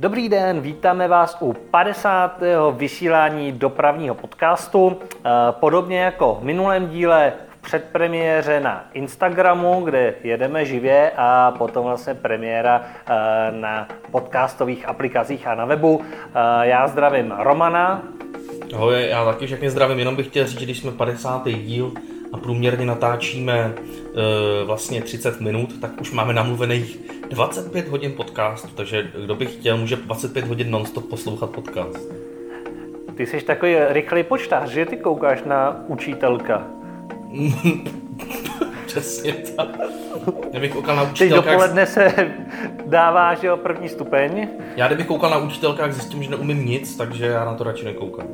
Dobrý den, vítáme vás u 50. vysílání dopravního podcastu. Eh, podobně jako v minulém díle v předpremiéře na Instagramu, kde jedeme živě a potom vlastně premiéra eh, na podcastových aplikacích a na webu. Eh, já zdravím Romana. Ahoj, já taky všechny zdravím, jenom bych chtěl říct, že když jsme 50. díl a průměrně natáčíme e, vlastně 30 minut, tak už máme namluvených 25 hodin podcastu, takže kdo by chtěl, může 25 hodin nonstop poslouchat podcast. Ty jsi takový rychlý počtář, že ty koukáš na učitelka? Přesně tak. Já bych koukal na učitelka... Teď dopoledne se dává, že jo, první stupeň. Já kdybych koukal na učitelkách, zjistím, že neumím nic, takže já na to radši nekoukám.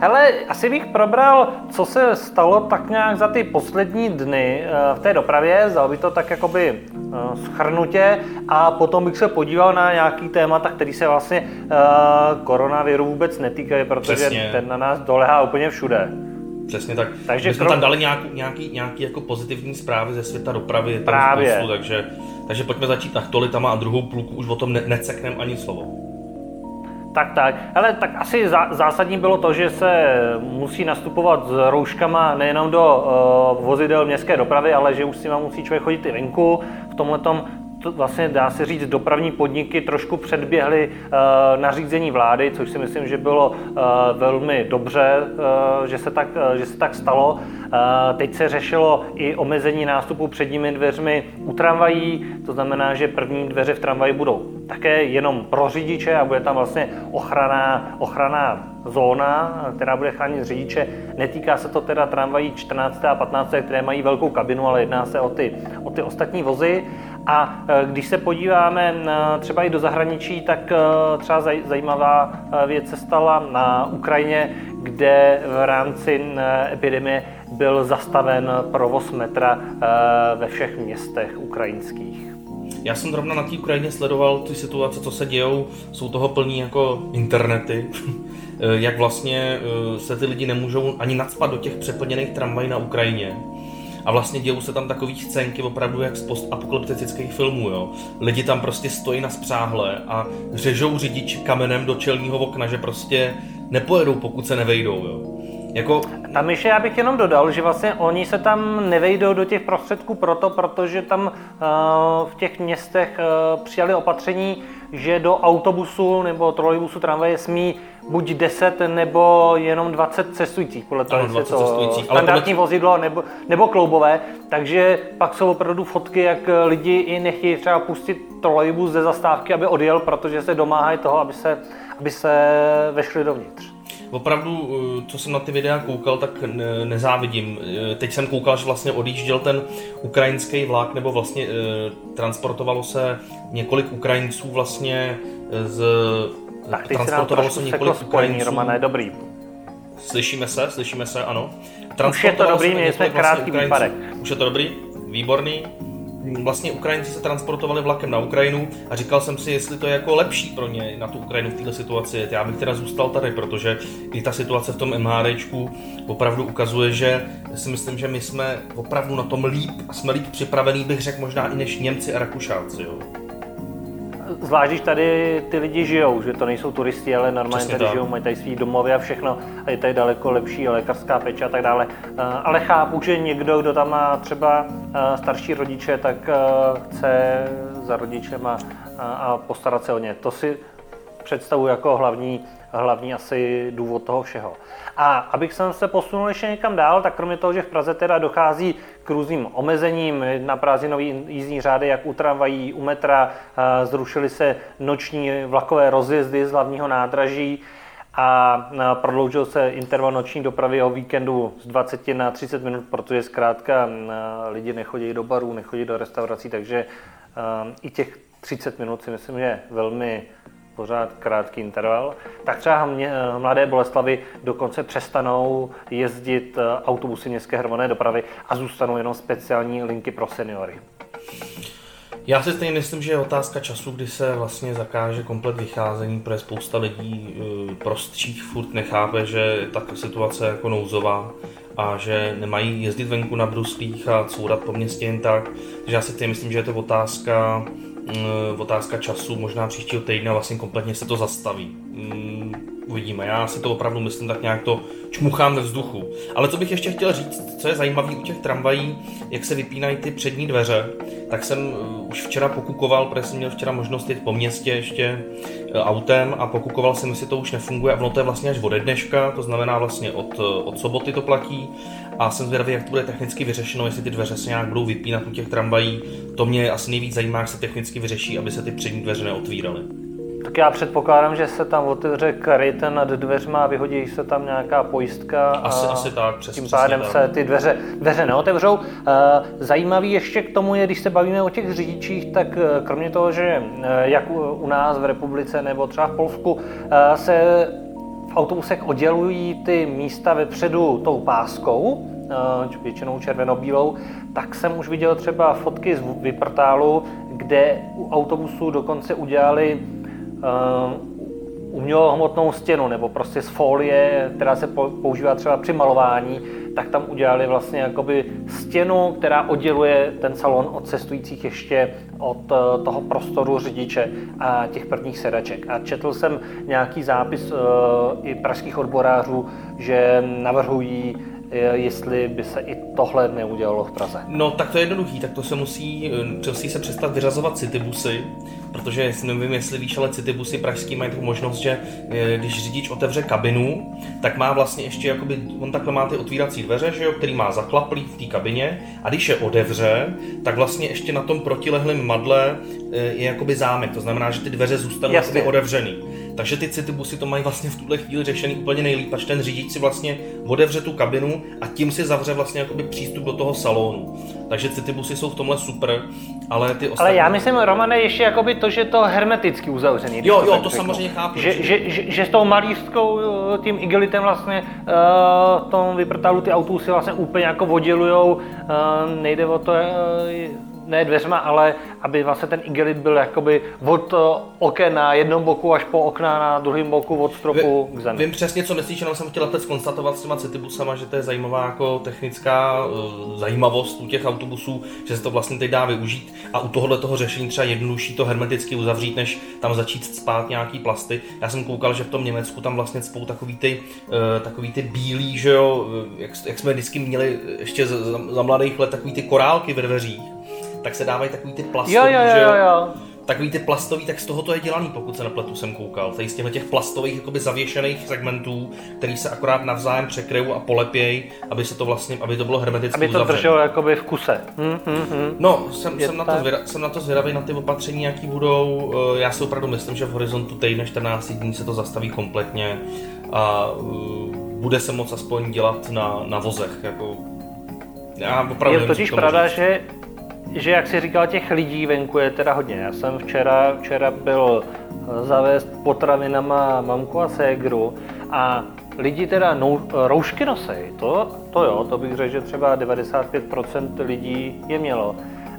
Hele, asi bych probral, co se stalo tak nějak za ty poslední dny eh, v té dopravě, vzal by to tak jakoby eh, schrnutě a potom bych se podíval na nějaký témata, který se vlastně uh, koronaviru vůbec netýkají, protože Přesně. ten na nás dolehá úplně všude. Přesně tak. Takže My jsme krom... tam dali nějaký, nějaký, nějaký jako pozitivní zprávy ze světa dopravy. Právě. Spoustu, takže, takže pojďme začít aktualitama a druhou půlku už o tom ne- necekneme ani slovo. Tak, tak. Ale tak asi zásadní bylo to, že se musí nastupovat s rouškama nejenom do uh, vozidel městské dopravy, ale že už si musí člověk chodit i venku. V tomhle to vlastně dá se říct, dopravní podniky trošku předběhly uh, nařízení vlády, což si myslím, že bylo uh, velmi dobře, uh, že, se tak, že se tak stalo. Teď se řešilo i omezení nástupu předními dveřmi u tramvají, to znamená, že první dveře v tramvaji budou také jenom pro řidiče a bude tam vlastně ochranná, ochranná zóna, která bude chránit řidiče. Netýká se to teda tramvají 14. a 15., které mají velkou kabinu, ale jedná se o ty, o ty ostatní vozy. A e, když se podíváme třeba i do zahraničí, tak e, třeba zajímavá e, věc se stala na Ukrajině, kde v rámci epidemie byl zastaven provoz metra ve všech městech ukrajinských. Já jsem zrovna na té Ukrajině sledoval ty situace, co se dějou, jsou toho plní jako internety, jak vlastně se ty lidi nemůžou ani nadspat do těch přeplněných tramvají na Ukrajině a vlastně dějou se tam takový scénky opravdu jak z postapokalyptických filmů, jo. Lidi tam prostě stojí na spřáhle a řežou řidič kamenem do čelního okna, že prostě nepojedou, pokud se nevejdou, jo. Jako... Tam ještě já bych jenom dodal, že vlastně oni se tam nevejdou do těch prostředků proto, protože tam uh, v těch městech uh, přijali opatření, že do autobusu nebo trolejbusu, tramvaje smí buď 10 nebo jenom 20 cestujících, podle toho, ano, to cestujících. standardní podle... vozidlo nebo, nebo kloubové, takže pak jsou opravdu fotky, jak lidi i nechtějí třeba pustit trolejbus ze zastávky, aby odjel, protože se domáhají toho, aby se, aby se vešli dovnitř opravdu, eh, co jsem na ty videa koukal, tak nezávidím. Eh, teď jsem koukal, že vlastně odjížděl ten ukrajinský vlak, nebo vlastně eh, transportovalo se několik Ukrajinců vlastně z... Tak teď transportovalo se několik Ukrajinců. Romane, dobrý. Slyšíme se, slyšíme se, ano. Už je to dobrý, měli jsme vlastně krátký výpadek. Už je to dobrý, výborný vlastně Ukrajinci se transportovali vlakem na Ukrajinu a říkal jsem si, jestli to je jako lepší pro ně na tu Ukrajinu v této situaci. Já bych teda zůstal tady, protože i ta situace v tom MHDčku opravdu ukazuje, že si myslím, že my jsme opravdu na tom líp a jsme líp připravení, bych řekl možná i než Němci a Rakušáci. Jo. Zvlášť, když tady ty lidi žijou, že to nejsou turisti, ale normálně Přesně tady tak. žijou, mají tady svý domovy a všechno a je tady daleko lepší lékařská péče a tak dále. Eh, ale chápu, že někdo, kdo tam má třeba eh, starší rodiče, tak eh, chce za rodičem a, a postarat se o ně. To si představuji jako hlavní, hlavní asi důvod toho všeho. A abych se posunul ještě někam dál, tak kromě toho, že v Praze teda dochází k různým omezením. Na prázdninové jízdní řády, jak u tramvají, u metra, zrušily se noční vlakové rozjezdy z hlavního nádraží, a prodloužil se interval noční dopravy o víkendu z 20 na 30 minut, protože zkrátka lidi nechodí do barů, nechodí do restaurací, takže i těch 30 minut si myslím, že je velmi pořád krátký interval, tak třeba mě, mladé Boleslavy dokonce přestanou jezdit eh, autobusy městské hromadné dopravy a zůstanou jenom speciální linky pro seniory. Já si stejně myslím, že je otázka času, kdy se vlastně zakáže komplet vycházení, protože spousta lidí eh, prostších furt nechápe, že ta situace je jako nouzová a že nemají jezdit venku na bruslích a courat po městě jen tak. Takže já si myslím, že je to otázka otázka času, možná příštího týdne vlastně kompletně se to zastaví. Mm, uvidíme. Já si to opravdu myslím tak nějak to čmuchám ve vzduchu. Ale co bych ještě chtěl říct, co je zajímavé u těch tramvají, jak se vypínají ty přední dveře, tak jsem uh, už včera pokukoval, protože jsem měl včera možnost jít po městě ještě uh, autem a pokukoval jsem, jestli to už nefunguje a ono to je vlastně až ode dneška, to znamená vlastně od, uh, od soboty to platí a jsem zvědavý, jak to bude technicky vyřešeno, jestli ty dveře se nějak budou vypínat u těch tramvají. To mě asi nejvíc zajímá, jak se technicky vyřeší, aby se ty přední dveře neotvíraly. Tak já předpokládám, že se tam otevře karyta nad dveřma a vyhodí se tam nějaká pojistka. Asi, a asi tak, přes, Tím pádem tak. se ty dveře, dveře neotevřou. Zajímavý ještě k tomu je, když se bavíme o těch řidičích, tak e, kromě toho, že e, jak u nás v republice nebo třeba v Polsku se autobusech oddělují ty místa vepředu tou páskou, většinou červeno-bílou, tak jsem už viděl třeba fotky z Vyprtálu, kde u autobusu dokonce udělali umělohmotnou stěnu nebo prostě z folie, která se používá třeba při malování, tak tam udělali vlastně jakoby stěnu, která odděluje ten salon od cestujících ještě od eh, toho prostoru řidiče a těch prvních sedaček. A četl jsem nějaký zápis uh, i pražských odborářů, že navrhují jestli by se i tohle neudělalo v Praze. No tak to je jednoduchý, tak to se musí, musí se přestat vyřazovat citybusy, protože nevím, jestli víš, ale citybusy pražský mají tu možnost, že eh, když řidič otevře kabinu, tak má vlastně ještě, jakoby, on takhle má ty otvírací dveře, že jo, který má zaklaplý v té kabině a když je otevře, tak vlastně ještě na tom protilehlém madle eh, je jakoby zámek, to znamená, že ty dveře zůstanou jakoby otevřený. Takže ty citybusy to mají vlastně v tuhle chvíli řešený úplně nejlíp, až ten řidič si vlastně otevře tu kabinu a tím si zavře vlastně jakoby přístup do toho salonu. Takže citybusy jsou v tomhle super, ale ty ostatní... Ale já myslím, Romane, ještě jakoby to, že to hermeticky uzavřený. Jo, to jo, to samozřejmě chápu. Že, že, že, že, s tou malířskou, tím igelitem vlastně uh, tom vyprtalu ty autobusy vlastně úplně jako oddělujou. Uh, nejde o to, uh, ne dveřma, ale aby vlastně ten igelit byl jakoby od eh, oken na jednom boku až po okna na druhém boku od stropu Ví, k zemi. Vím přesně, co myslíš, jenom jsem chtěl teď konstatovat s těma citybusama, že to je zajímavá jako technická uh, zajímavost u těch autobusů, že se to vlastně teď dá využít a u tohohle toho řešení třeba jednodušší to hermeticky uzavřít, než tam začít spát nějaký plasty. Já jsem koukal, že v tom Německu tam vlastně spou takový ty, uh, takový ty bílý, že jo, jak, jak jsme vždycky měli ještě za, za, za mladých let, takový ty korálky ve dveřích tak se dávají takový ty plastový, jo, jo, jo, jo, jo. Takový ty plastový, tak z toho to je dělaný, pokud se nepletu jsem koukal. Tady z těchto těch plastových jakoby zavěšených segmentů, který se akorát navzájem překryjou a polepějí, aby se to vlastně, aby to bylo hermeticky Aby to uzavřené. drželo jakoby v kuse. Hmm, hmm, hmm. No, jsem, jsem, na to zvěda, jsem na to zvědavý na ty opatření, jaký budou. Eh, já si opravdu myslím, že v horizontu týdne 14 dní se to zastaví kompletně a uh, bude se moc aspoň dělat na, na vozech. Jako, já opravdu je totiž pravda, že že jak si říkal, těch lidí venku je teda hodně. Já jsem včera, včera byl eh, zavést potravinama mamku a ségru a lidi teda nou, roušky nosej, to, to jo, to bych řekl, že třeba 95% lidí je mělo.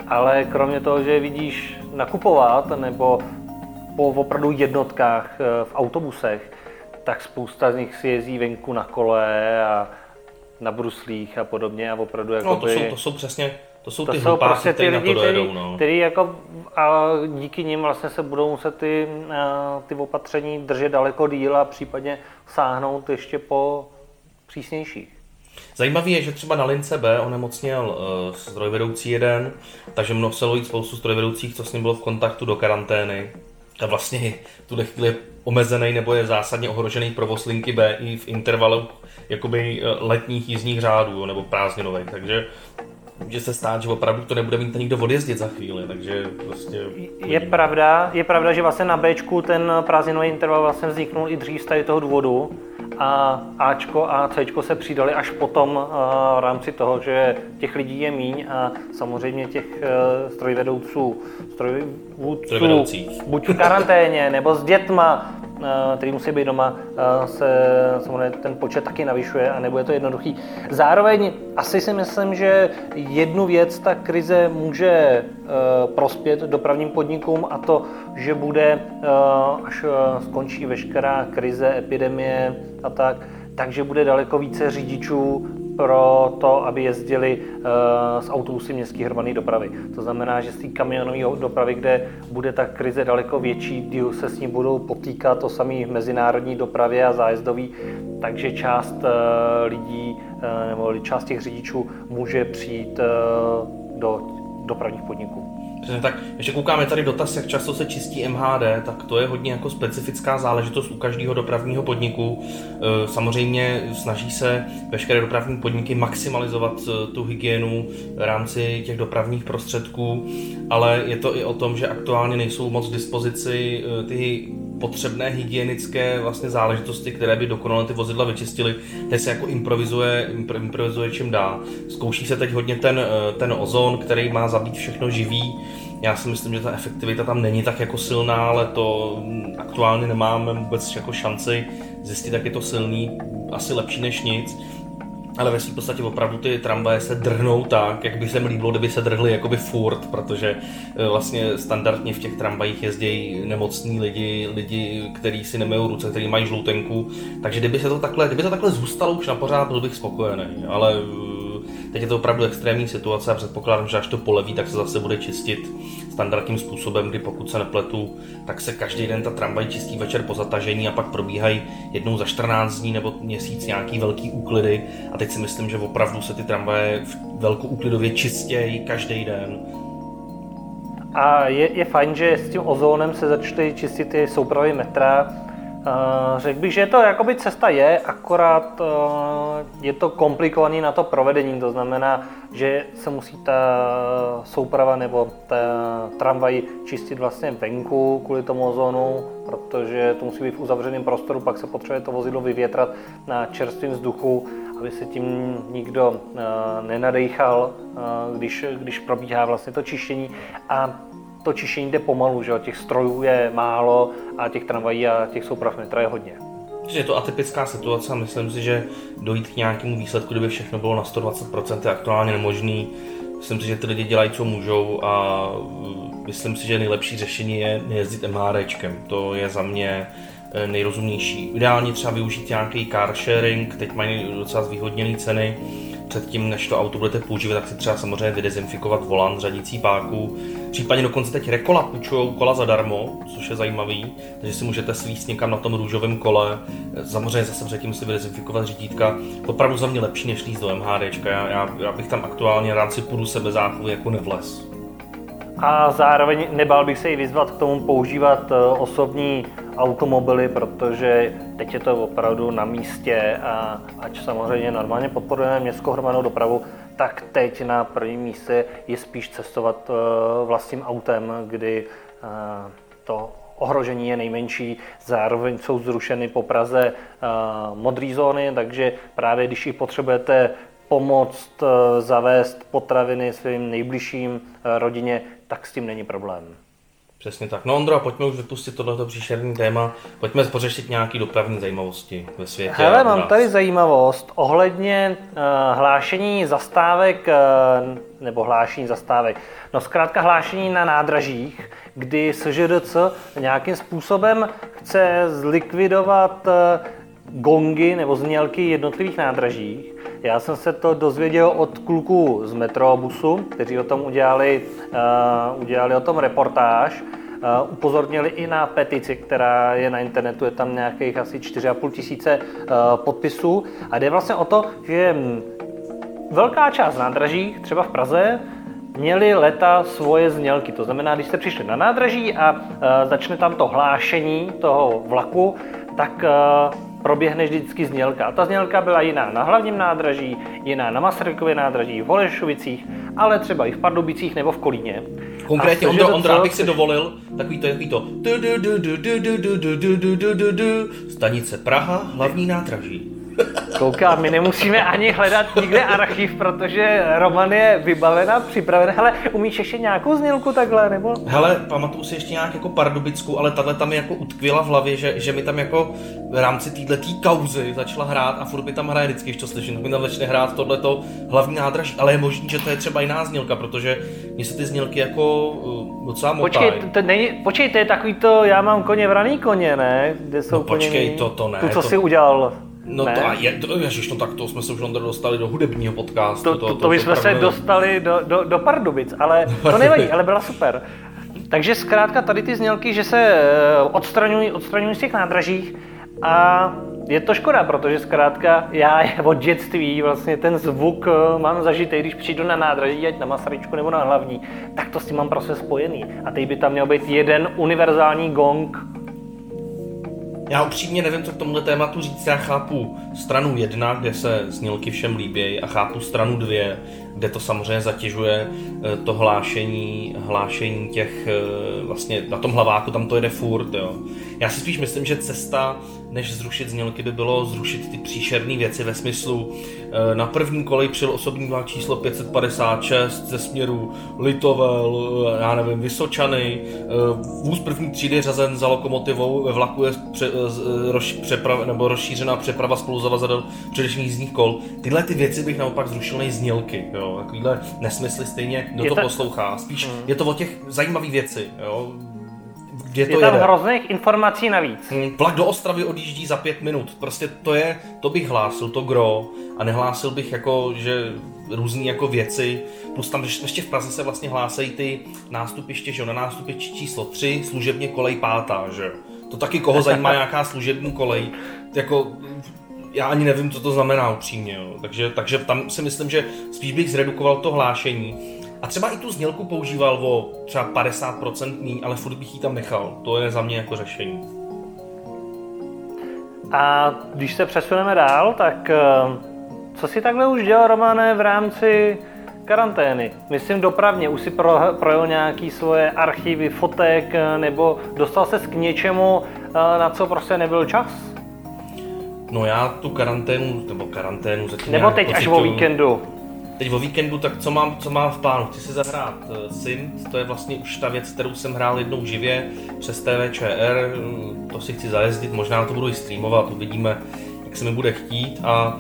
Ale kromě toho, že vidíš nakupovat nebo po opravdu jednotkách eh, v autobusech, tak spousta z nich si jezdí venku na kole a na bruslích a podobně a opravdu jako no, to, jsou, to jsou přesně to jsou to ty jsou prostě ty lidi, který, no. který jako a díky nim vlastně se budou muset ty, ty opatření držet daleko díl a případně sáhnout ještě po přísnějších. Zajímavé je, že třeba na lince B onemocněl uh, strojvedoucí jeden, takže muselo jít spoustu strojvedoucích, co s ním bylo v kontaktu do karantény. A vlastně v tuhle chvíli omezený nebo je zásadně ohrožený provoz linky B i v intervalu jakoby letních jízdních řádů nebo prázdninových. Takže může se stát, že opravdu to nebude mít nikdo odjezdit za chvíli, takže prostě... Je pravda, je pravda, že vlastně na Bčku ten prázdninový interval vlastně vzniknul i dřív z tady toho důvodu a Ačko a Cčko se přidali až potom v rámci toho, že těch lidí je míň a samozřejmě těch e, strojvedouců, strojvůdců, buď v karanténě nebo s dětma, Eh, který musí být doma, eh, se samozřejmě ten počet taky navyšuje a nebude to jednoduchý. Zároveň asi si myslím, že jednu věc ta krize může eh, prospět dopravním podnikům a to, že bude, až skončí veškerá krize, epidemie a tak, takže bude daleko více řidičů pro to, aby jezdili uh, z autobusy městské hromadné dopravy. To znamená, že z té kamionové dopravy, kde bude ta krize daleko větší, se s ní budou potýkat to samé v mezinárodní dopravě a zájezdový, takže část uh, lidí uh, nebo část těch řidičů může přijít do dopravních podniků. Přesně tak. Ještě koukáme tady dotaz, jak často se čistí MHD, tak to je hodně jako specifická záležitost u každého dopravního podniku. E, samozřejmě snaží se veškeré dopravní podniky maximalizovat e, tu hygienu v rámci těch dopravních prostředků, ale je to i o tom, že aktuálně nejsou moc k dispozici e, ty potřebné hygienické vlastně záležitosti, které by dokonale ty vozidla vyčistily, teď se jako improvizuje, improvizuje čím dá. Zkouší se teď hodně ten, ten ozon, který má zabít všechno živý, já si myslím, že ta efektivita tam není tak jako silná, ale to aktuálně nemáme vůbec jako šanci zjistit, jak je to silný, asi lepší než nic. Ale ve v podstatě opravdu ty tramvaje se drhnou tak, jak by se mi líbilo, kdyby se drhly jakoby furt, protože e, vlastně standardně v těch tramvajích jezdí nemocní lidi, lidi, kteří si nemejou ruce, kteří mají žloutenku. Takže kdyby se to takhle, kdyby to takhle zůstalo už na pořád, byl bych spokojený. Ale Teď je to opravdu extrémní situace a předpokládám, že až to poleví, tak se zase bude čistit standardním způsobem, kdy pokud se nepletu, tak se každý den ta tramvaj čistí večer po zatažení a pak probíhají jednou za 14 dní nebo měsíc nějaký velký úklidy. A teď si myslím, že opravdu se ty tramvaje velkou úklidově čistějí každý den. A je, je fajn, že s tím ozónem se začaly čistit ty soupravy metra, řekl bych, že to jakoby cesta je, akorát uh, je to komplikovaný na to provedení, to znamená, že se musí ta souprava nebo ta tramvaj čistit vlastně venku kvůli tomu ozonu, protože to musí být v uzavřeném prostoru, pak se potřebuje to vozidlo vyvětrat na čerstvém vzduchu, aby se tím nikdo nenadejchal, když, když probíhá vlastně to čištění. A to čištění jde pomalu, že těch strojů je málo a těch tramvají a těch souprav metra je hodně. Je to atypická situace a myslím si, že dojít k nějakému výsledku, kdyby všechno bylo na 120%, je aktuálně nemožný. Myslím si, že ty lidi dělají, co můžou a myslím si, že nejlepší řešení je jezdit MHDčkem. To je za mě eh, nejrozumnější. Ideálně třeba využít nějaký car sharing, teď mají docela zvýhodněné ceny. Předtím, než to auto budete používat, tak si třeba samozřejmě vydezinfikovat volant, řadící páku, Případně dokonce teď Rekola půjčují kola zadarmo, což je zajímavý, takže si můžete svíst někam na tom růžovém kole. Samozřejmě zase předtím si vydezinfikovat řídítka. Opravdu za mě lepší než líst do MHDčka. Já, já, já bych tam aktuálně rád si půjdu sebe záchvy jako nevles. A zároveň nebál bych se i vyzvat k tomu používat eh, osobní automobily, protože teď je to opravdu na místě a ať samozřejmě normálně podporujeme městskou hromadnou dopravu, tak teď na prvním místě je spíš cestovat eh, vlastním autem, kdy eh, to ohrožení je nejmenší, zároveň jsou zrušeny po Praze modré zóny, takže právě když i potřebujete pomoct zavést potraviny svým nejbližším rodině, tak s tím není problém. Přesně tak. No Ondro, pojďme už vypustit tohleto příšerný téma. Pojďme pořešit nějaké dopravní zajímavosti ve světě. Hele, mám tady zajímavost ohledně uh, hlášení zastávek, uh, nebo hlášení zastávek, no zkrátka hlášení na nádražích, kdy SŽDC nějakým způsobem chce zlikvidovat uh, gongy nebo znělky jednotlivých nádražích. Já jsem se to dozvěděl od kluků z metrobusu, kteří o tom udělali, uh, udělali o tom reportáž. Uh, upozornili i na petici, která je na internetu, je tam nějakých asi 4,5 tisíce uh, podpisů. A jde vlastně o to, že hm, velká část nádraží, třeba v Praze, měli leta svoje znělky. To znamená, když jste přišli na nádraží a uh, začne tam to hlášení toho vlaku, tak uh, proběhne vždycky znělka. A ta znělka byla jiná na hlavním nádraží, jiná na Masarykově nádraží, v Holešovicích, ale třeba i v Pardubicích nebo v Kolíně. Konkrétně Ondra, Ondra bych si dovolil takový to, jaký to stanice Praha, hlavní nádraží. Koukám, my nemusíme ani hledat nikde archiv, protože Roman je vybavená, připravená. Hele, umíš ještě nějakou znělku takhle, nebo? Hele, pamatuju si ještě nějak jako pardubickou, ale tahle tam jako utkvěla v hlavě, že, že mi tam jako v rámci této kauzy začala hrát a furt mi tam hraje vždycky, když to slyším, mi tam začne hrát tohleto hlavní nádraží, ale je možný, že to je třeba jiná znělka, protože mně se ty znělky jako uh, docela motají. Počkej, to, není, počkej, to je takový to, já mám koně vraný koně, ne? Kde jsou no, počkej, koně, to, to ne. Tu, co to... si udělal No ne? to, je, to, ježiš, no tak to jsme se už dostali do hudebního podcastu. To, to, to, to, to bychom se dostali do, do, do Pardubic, ale to nevadí, ale byla super. Takže zkrátka tady ty znělky, že se eh, odstraňují, odstraňují z těch nádražích a je to škoda, protože zkrátka já od dětství vlastně ten zvuk eh, mám zažitý, když přijdu na nádraží, ať na Masaryčku nebo na hlavní, tak to s tím mám prostě spojený. A teď by tam měl být jeden univerzální gong, já upřímně nevím, co k tomuhle tématu říct. Já chápu stranu jedna, kde se znělky všem líbějí a chápu stranu dvě, kde to samozřejmě zatěžuje eh, to hlášení, hlášení těch, eh, vlastně na tom hlaváku tam to jede furt, jo. Já si spíš myslím, že cesta, než zrušit znělky, by bylo zrušit ty příšerné věci ve smyslu eh, na první kolej přijel osobní vlak číslo 556 ze směru Litovel, já nevím, Vysočany, vůz první třídy řazen za lokomotivou, ve vlaku je pře, roz, přeprav, nebo rozšířená přeprava spoluzavazadel především jízdních kol. Tyhle ty věci bych naopak zrušil znělky, jo takovýhle nesmysly stejně, kdo je to, to poslouchá. Spíš mm. je to o těch zajímavých věcí, jo. Kde to je tam jede. hrozných informací navíc. Hmm, vlak do Ostravy odjíždí za pět minut. Prostě to je, to bych hlásil, to gro. A nehlásil bych jako, že různé jako věci. Plus tam ještě v Praze se vlastně hlásejí ty nástupiště, že jo, na nástupiště číslo 3, služebně kolej pátá, že jo. To taky koho zajímá nějaká služební kolej. Jako já ani nevím, co to znamená upřímně. Jo. Takže, takže tam si myslím, že spíš bych zredukoval to hlášení. A třeba i tu znělku používal o třeba 50% mý, ale furt bych ji tam nechal. To je za mě jako řešení. A když se přesuneme dál, tak eh, co si takhle už dělal, Romane, v rámci karantény? Myslím dopravně, už si pro, projel nějaký svoje archivy fotek, eh, nebo dostal se k něčemu, eh, na co prostě nebyl čas? No já tu karanténu, nebo karanténu zatím Nebo teď až o víkendu. Teď o víkendu, tak co mám, co mám v plánu? Chci si zahrát uh, Sint, to je vlastně už ta věc, kterou jsem hrál jednou živě přes TVČR, to si chci zajezdit, možná to budu i streamovat, uvidíme, jak se mi bude chtít a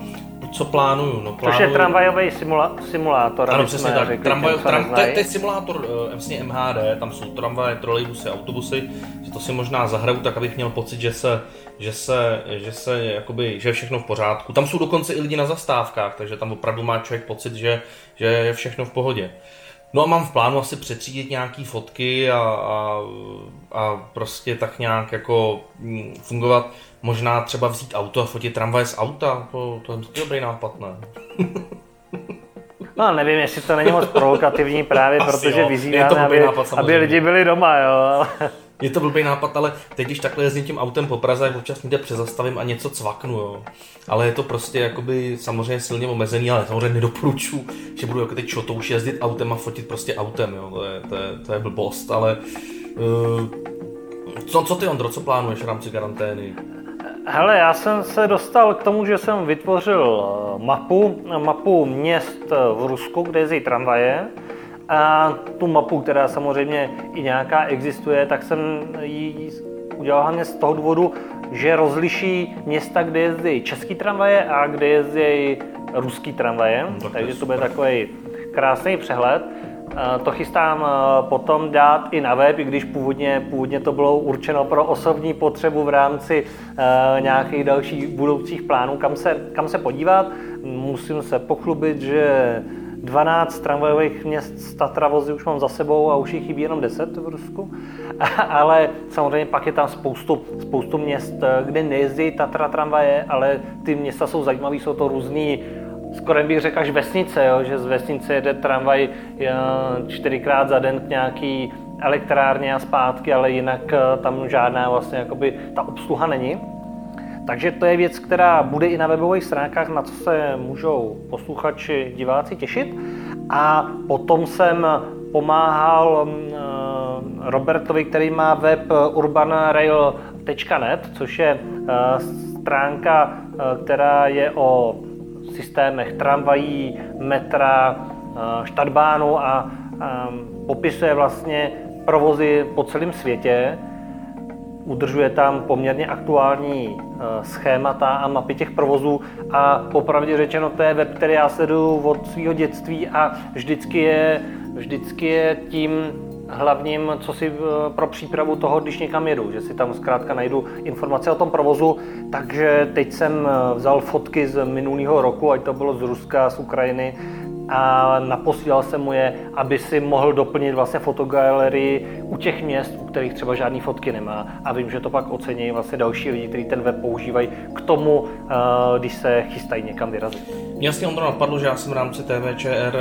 co plánuju? No, plánuju... To je tramvajový simula- simulátor. Ano, přesně tak. Řekli, Tramvaj, tram, to, je, to je simulátor vlastně MHD, tam jsou tramvaje, trolejbusy, autobusy, že to si možná zahraju tak, abych měl pocit, že se, že se, že se jakoby, že je všechno v pořádku. Tam jsou dokonce i lidi na zastávkách, takže tam opravdu má člověk pocit, že, že je všechno v pohodě. No a mám v plánu asi přetřídit nějaký fotky a, a, a prostě tak nějak jako mm, fungovat. Možná třeba vzít auto a fotit tramvaj z auta, to, to je dobrý nápad, ne? No nevím, jestli to není moc provokativní právě, Asi protože jo. vyzýváme, aby, nápad, aby lidi byli doma, jo. Je to blbý nápad, ale teď, když takhle jezdím tím autem po Praze, občas někde přezastavím a něco cvaknu, jo. Ale je to prostě jakoby samozřejmě silně omezený, ale samozřejmě nedoporučuji, že budu jako teď čo, to už jezdit autem a fotit prostě autem, jo. To je, to je, to je blbost, ale... Uh, co, co ty, Ondro, co plánuješ v rámci karantény? Hele, já jsem se dostal k tomu, že jsem vytvořil eh, mapu, mapu měst eh, v Rusku, kde jezdí tramvaje. A tu mapu, která samozřejmě i nějaká existuje, tak jsem ji udělal hlavně z toho důvodu, že rozliší města, kde jezdí český tramvaje a kde jezdí ruský tramvaje. No, Takže to bude takový krásný přehled. To chystám potom dát i na web, i když původně, původně to bylo určeno pro osobní potřebu v rámci nějakých dalších budoucích plánů, kam se, kam se podívat. Musím se pochlubit, že 12 tramvajových měst z Tatravozy už mám za sebou a už jich chybí jenom 10 v Rusku. Ale samozřejmě pak je tam spoustu, spoustu měst, kde nejezdí Tatra tramvaje, ale ty města jsou zajímavé, jsou to různý skoro bych řekl až vesnice, jo, že z vesnice jede tramvaj čtyřikrát za den k nějaký elektrárně a zpátky, ale jinak eh, tam žádná vlastně jakoby ta obsluha není. Takže to je věc, která bude i na webových stránkách, na co se můžou posluchači, diváci těšit. A potom jsem pomáhal mm, eh, Robertovi, který má web urbanrail.net, což je eh, stránka, která je o systémech tramvají, metra, eh, štadbánu a popisuje vlastně provozy po celém světě. Udržuje tam poměrně aktuální eh, schémata a mapy těch provozů. A popravdě řečeno to je web, který já sleduju od svého dětství a vždycky je, vždycky je tím hlavním, co si eh, pro přípravu toho, když někam jedu, že si tam zkrátka najdu informace o tom provozu, takže teď jsem eh, vzal fotky z minulého roku, ať to bylo z Ruska, z Ukrajiny, a naposílal jsem mu je, aby si mohl doplnit vlastně fotogalerii u těch měst, u kterých třeba žádné fotky nemá. A vím, že to pak ocení vlastně další lidi, kteří ten web používají k tomu, eh, když se chystají někam vyrazit. Mě vlastně to napadlo, že já jsem v rámci TVČR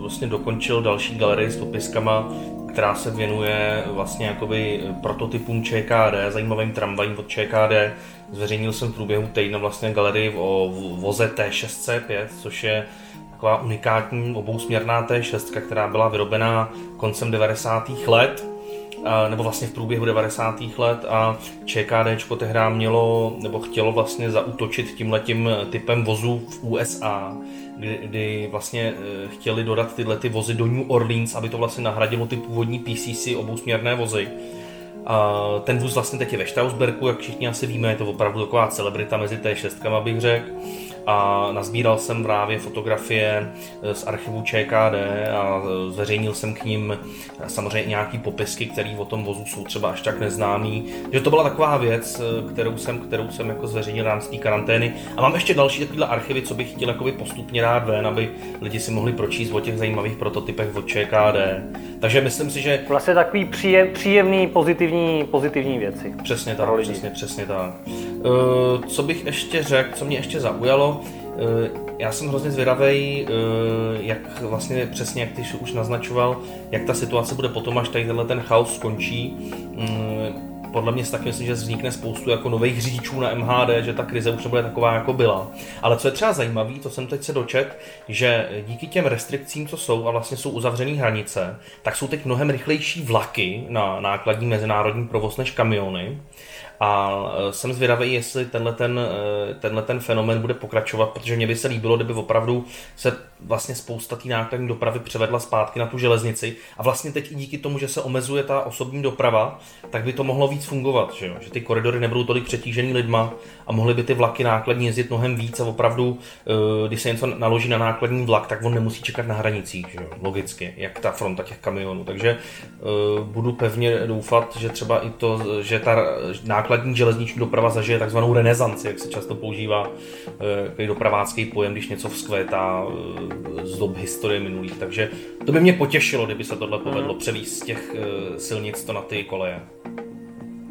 vlastně dokončil další galerii s popiskama, která se věnuje vlastně jakoby prototypům ČKD, zajímavým tramvajím od ČKD. Zveřejnil jsem v průběhu týdne vlastně galerii o voze T6C5, což je taková unikátní obousměrná T6, která byla vyrobená koncem 90. let nebo vlastně v průběhu 90. let a ČKD tehdy mělo, nebo chtělo vlastně zautočit tímhletím typem vozů v USA, kdy, kdy vlastně eh, chtěli dodat tyhle ty vozy do New Orleans, aby to vlastně nahradilo ty původní PCC obousměrné vozy. A ten vůz vlastně teď je ve Strausbergu, jak všichni asi víme, je to opravdu taková celebrita mezi té šestkama, bych řekl a nazbíral jsem právě fotografie eh, z archivu ČKD a eh, zveřejnil jsem k ním eh, samozřejmě nějaký popisky, které o tom vozu jsou třeba až tak neznámý. Že to byla taková věc, kterou jsem, kterou jsem jako zveřejnil rámci té karantény. A mám ještě další takovéhle archivy, co bych chtěl jakoby postupně rád ven, aby lidi si mohli pročíst o těch zajímavých prototypech od ČKD. Takže myslím si, že... Vlastně takový příjem, příjemný, pozitivní, pozitivní věci. Přesně tak, přesně, přesně tak. Co bych ještě řekl, co mě ještě zaujalo, Eh, já jsem hrozně zvědavý, eh, jak vlastně přesně, jak ty už naznačoval, jak ta situace bude potom, až tady tenhle ten chaos skončí. Podle mě si taky myslím, že vznikne spoustu jako nových řidičů na MHD, že ta krize už nebude taková, jako byla. Ale co je třeba zajímavé, to jsem teď se dočet, že díky těm restrikcím, co jsou a vlastně jsou uzavřené hranice, tak jsou teď mnohem rychlejší vlaky na nákladní mezinárodní provoz než kamiony. A e, jsem zvědavý, jestli tenhle ten, e, tenhle ten fenomen bude pokračovat, protože mě by se líbilo, kdyby opravdu se vlastně spousta té nákladní dopravy převedla zpátky na tu železnici. A vlastně teď i díky tomu, že se omezuje ta osobní doprava, tak by to mohlo víc fungovat, že, jo? že ty koridory nebudou tolik přetížený lidma a mohly by ty vlaky nákladní jezdit mnohem víc a opravdu, e, když se něco naloží na nákladní vlak, tak on nemusí čekat na hranicích, že jo? logicky, jak ta fronta těch kamionů. Takže budu pevně doufat, že třeba i to, že ta nákladní železniční doprava zažije takzvanou renesanci, jak se často používá eh, takový dopravácký pojem, když něco vzkvétá eh, z dob historie minulých. Takže to by mě potěšilo, kdyby se tohle povedlo převíst z těch eh, silnic to na ty koleje.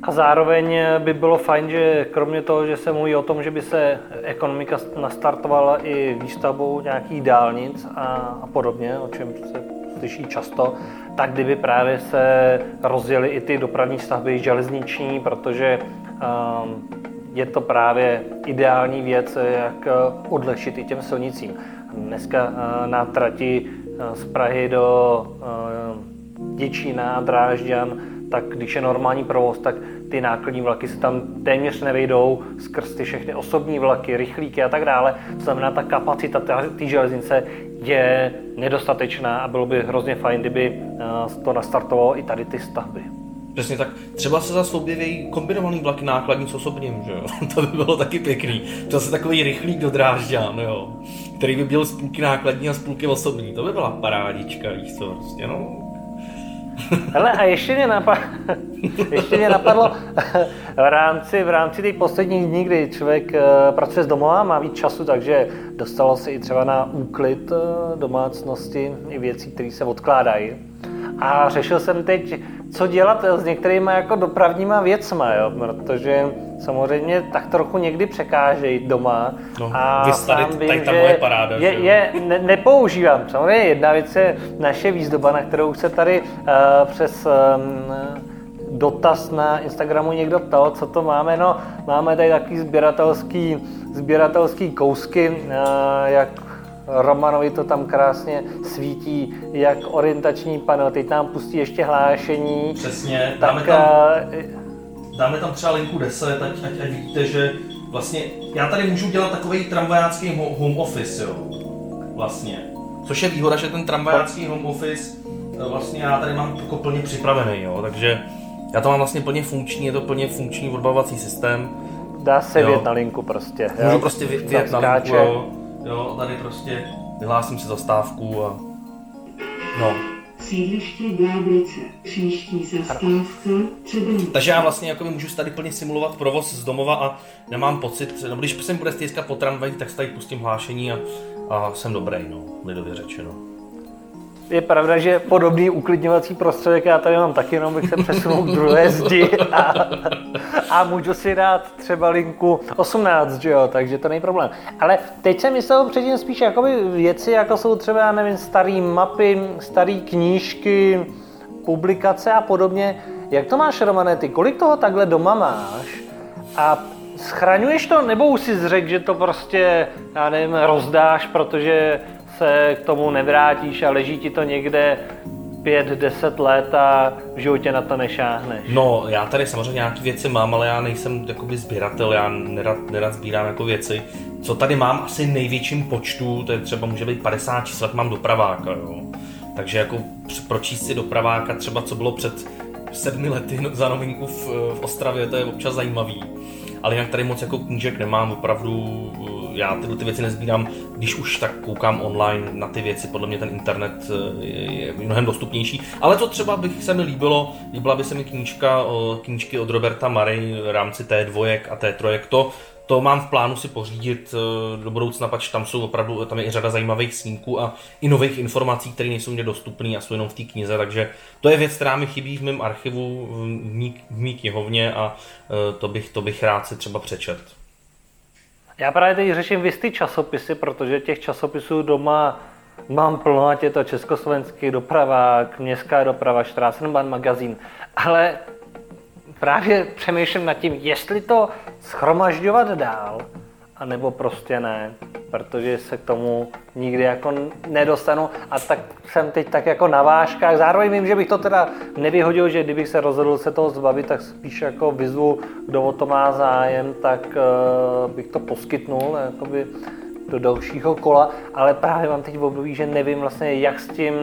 A zároveň by bylo fajn, že kromě toho, že se mluví o tom, že by se ekonomika nastartovala i výstavbou nějakých dálnic a, a podobně, o čem se slyší často, tak kdyby právě se rozjeli i ty dopravní stavby železniční, protože um, je to právě ideální věc, jak odlehčit i těm silnicím. Dneska uh, na trati z Prahy do Děčína Drážďan, tak když je normální provoz, tak ty nákladní vlaky se tam téměř nevejdou skrz ty všechny osobní vlaky, rychlíky a tak dále. To znamená, ta kapacita té železnice je nedostatečná a bylo by hrozně fajn, kdyby eh, to nastartovalo i tady ty stavby. Přesně tak. Třeba se zase objeví kombinovaný vlaky nákladní s osobním, že jo? to by bylo taky pěkný. To je takový rychlík do Drážďan, jo? Který by byl z půlky nákladní a z půlky osobní. To by byla parádička, víš co, prostě, no. Hele, a ještě mě, napadlo, ještě mě napadlo v rámci, v rámci těch posledních dní, kdy člověk eh, pracuje z domova, má víc času, takže dostalo se i třeba na úklid eh, domácnosti i věcí, které se odkládají. A řešil jsem teď, co dělat s některými jako dopravníma věcma, jo? protože samozřejmě tak trochu někdy překážejí doma. No, a sám vím, tady ta moje paráda, je, je ne, nepoužívám. Samozřejmě jedna věc je naše výzdoba, na kterou se tady uh, přes um, dotaz na Instagramu někdo ptal, co to máme. No, máme tady takový sběratelský, sběratelský kousky, uh, jak Romanovi to tam krásně svítí, jak orientační panel. Teď nám pustí ještě hlášení. Přesně, dáme, tak, tam, eh, dáme tam třeba linku 10, ať, ať, ať vidíte, že vlastně já tady můžu dělat takový tramvajácký home office, jo. Vlastně. Což je výhoda, že ten tramvajácký home office eh, vlastně já tady mám jako plně připravený, jo. Takže já to mám vlastně plně funkční, je to plně funkční odbavovací systém. Dá se vět na linku prostě. Můžu jo? prostě vět na linku, jo. Jo, tady prostě vyhlásím si zastávku a no. Sídliště. Příští zastávka. Takže já vlastně jako můžu tady plně simulovat provoz z domova a nemám pocit, no když se bude stýskat po tramvaji, tak se tady pustím hlášení a, a jsem dobrý, no, lidově řečeno. Je pravda, že podobný uklidňovací prostředek já tady mám taky, jenom bych se přesunul k druhé zdi a, a můžu si dát třeba linku 18, že jo, takže to není problém. Ale teď jsem myslel předtím spíš jakoby věci, jako jsou třeba, já nevím, staré mapy, staré knížky, publikace a podobně. Jak to máš, Romane, ty? Kolik toho takhle doma máš? A schraňuješ to, nebo už si zřek, že to prostě, já nevím, rozdáš, protože se k tomu nevrátíš a leží ti to někde pět, deset let a v životě na to nešáhneš. No, já tady samozřejmě nějaké věci mám, ale já nejsem jakoby sběratel, já nerad, nerad sbírám jako věci. Co tady mám asi největším počtu, to je třeba může být 50 čísel, mám dopraváka, jo. Takže jako pročíst si dopraváka třeba, co bylo před sedmi lety za novinku v, v Ostravě, to je občas zajímavý. Ale jinak tady moc jako knížek nemám, opravdu já tyhle ty věci nezbírám, když už tak koukám online na ty věci, podle mě ten internet eh, je, mnohem dostupnější. Ale to třeba bych se mi líbilo, líbila by se mi knížka, knížky od Roberta Murray v rámci T2 a T3, to, to mám v plánu si pořídit eh, do budoucna, pač tam jsou opravdu, tam je i řada zajímavých snímků a i nových informací, které nejsou mě dostupné a jsou jenom v té knize, takže to je věc, která mi chybí v mém archivu, v mý knihovně a eh, to bych, to bych rád si třeba přečet. Já právě teď řeším vysty časopisy, protože těch časopisů doma mám plno, ať je to československý dopravák, městská doprava, Straßenbahn magazín, ale právě přemýšlím nad tím, jestli to schromažďovat dál, anebo prostě ne, protože se k tomu nikdy jako nedostanu a tak jsem teď tak jako na vážkách. Zároveň vím, že bych to teda nevyhodil, že kdybych se rozhodl se toho zbavit, tak spíš jako vyzvu, kdo o to má zájem, tak uh, bych to poskytnul jakoby do dalšího kola, ale právě mám teď v období, že nevím vlastně, jak s tím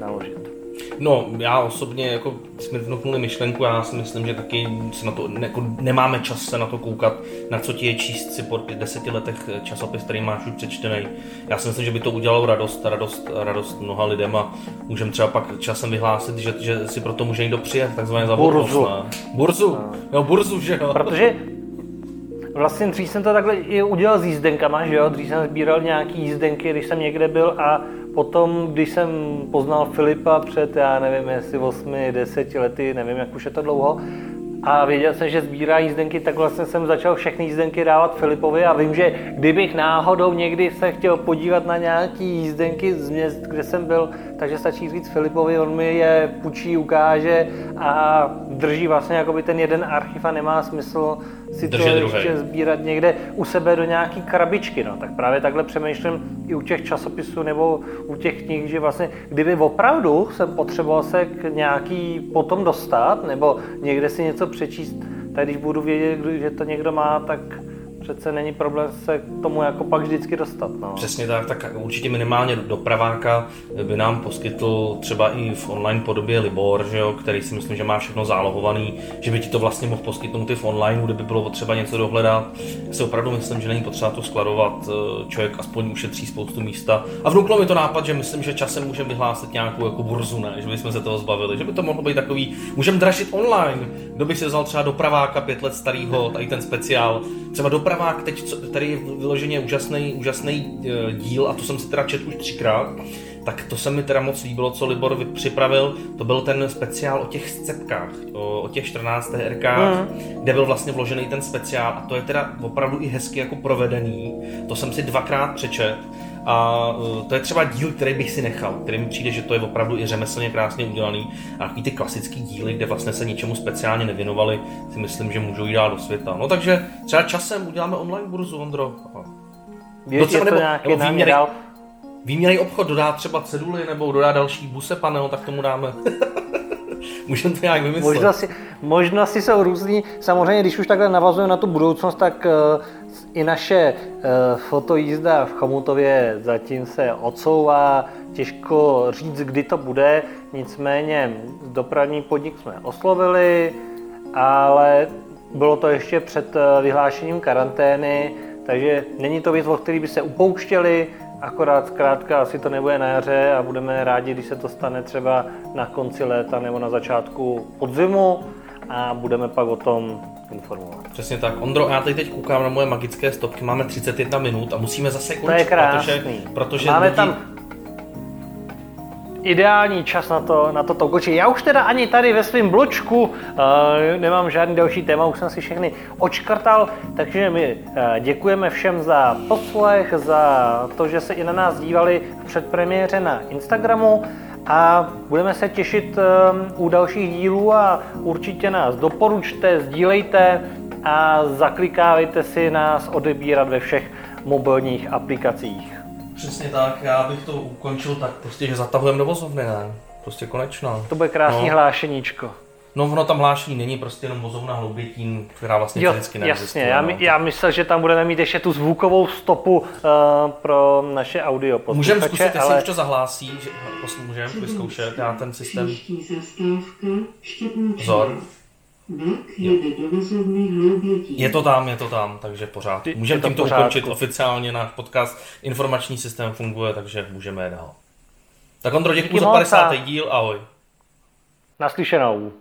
naložit. No, já osobně, jako jsme vnuknuli myšlenku, já si myslím, že taky se na to, ne, jako nemáme čas se na to koukat, na co ti je číst si po deseti letech časopis, který máš už přečtený. Já si myslím, že by to udělalo radost, radost, radost mnoha lidem a můžeme třeba pak časem vyhlásit, že, že si proto může někdo přijet, takzvaně za burzu. Burzu, no. jo, burzu, že jo. Protože Vlastně dřív jsem to takhle i udělal s jízdenkama, že jo? Dřív jsem sbíral nějaký jízdenky, když jsem někde byl a potom, když jsem poznal Filipa před, já nevím, jestli 8, 10 lety, nevím, jak už je to dlouho, a věděl jsem, že sbírá jízdenky, tak vlastně jsem začal všechny jízdenky dávat Filipovi a vím, že kdybych náhodou někdy se chtěl podívat na nějaký jízdenky z měst, kde jsem byl, takže stačí říct Filipovi, on mi je půjčí, ukáže a drží vlastně jakoby ten jeden archiv a nemá smysl si to ještě sbírat někde u sebe do nějaký krabičky. No. Tak právě takhle přemýšlím i u těch časopisů nebo u těch knih, že vlastně kdyby opravdu jsem potřeboval se k nějaký potom dostat nebo někde si něco přečíst, tak když budu vědět, že to někdo má, tak přece není problém se k tomu jako pak vždycky dostat. No. Přesně tak, tak určitě minimálně dopraváka by nám poskytl třeba i v online podobě Libor, že jo, který si myslím, že má všechno zálohovaný, že by ti to vlastně mohl poskytnout i v online, kdyby bylo potřeba něco dohledat. Já si opravdu myslím, že není potřeba to skladovat, eh, člověk aspoň ušetří spoustu místa. A vnuklo mi to nápad, že myslím, že časem můžeme vyhlásit nějakou jako burzu, ne? že bychom se toho zbavili, že by to mohlo být takový, můžeme dražit online, kdo by si vzal třeba dopraváka pět let starého, tady ten speciál, třeba doprava Novák teď, tady je vyloženě úžasný, úžasný e, díl a to jsem si teda četl už třikrát, tak to se mi teda moc líbilo, co Libor připravil, to byl ten speciál o těch scepkách, o, o těch 14 RK, mm. kde byl vlastně vložený ten speciál a to je teda opravdu i hezky jako provedený, to jsem si dvakrát přečet a uh, to je třeba díl, který bych si nechal, který mi přijde, že to je opravdu i řemeslně krásně udělaný. A takový ty klasický díly, kde vlastně se ničemu speciálně nevěnovali, si myslím, že můžou jít dál do světa. No takže třeba časem uděláme online burzu, Ondro. Je to nebo, nebo výměný, výměný obchod dodá třeba ceduly nebo dodá další buse panel, tak tomu dáme. Můžeme to nějak vymyslet. Možnosti, možnosti jsou různý. Samozřejmě, když už takhle navazujeme na tu budoucnost, tak uh, i naše uh, fotojízda v Chomutově zatím se odsouvá, těžko říct, kdy to bude, nicméně dopravní podnik jsme oslovili, ale bylo to ještě před eh, vyhlášením karantény, takže není to věc, o který by se upouštěli, Akorát zkrátka asi to nebude na jaře a budeme rádi, když se to stane třeba na konci léta nebo na začátku podzimu a budeme pak o tom informovat. Přesně tak. Ondro, já teď, teď koukám na moje magické stopky, máme 31 minut a musíme zase končit, To je krásný. protože, protože Máme lidi... tam ideální čas na to, na to tokoči. Já už teda ani tady ve svém bločku uh, nemám žádný další téma, už jsem si všechny očkrtal, takže my uh, děkujeme všem za poslech, za to, že se i na nás dívali v předpremiéře na Instagramu a budeme se těšit um, u dalších dílů a určitě nás doporučte, sdílejte a zaklikávejte si nás odebírat ve všech mobilních aplikacích. Přesně tak, já bych to ukončil tak prostě, že zatahujeme do vozovny, ne? Prostě konečno. To bude krásný No. hlášeníčko. No ono tam hlášení není prostě jenom vozovna hloubětín, která vlastně Jo, fyzicky jasně, neexistuje. já, no. my, já myslel, že tam budeme mít ještě tu zvukovou stopu uh, pro naše audio Můžeme zkusit, jestli ale už to zahlásí, že posl- můžeme vyzkoušet, já ten systém... Vzor. Je to tam, je to tam, takže pořád. Můžeme to tímto ukončit oficiálně náš podcast. Informační systém funguje, takže můžeme jít dál. Tak Ondro, děkuji za moc 50. a- díl, ahoj. naslyšenou.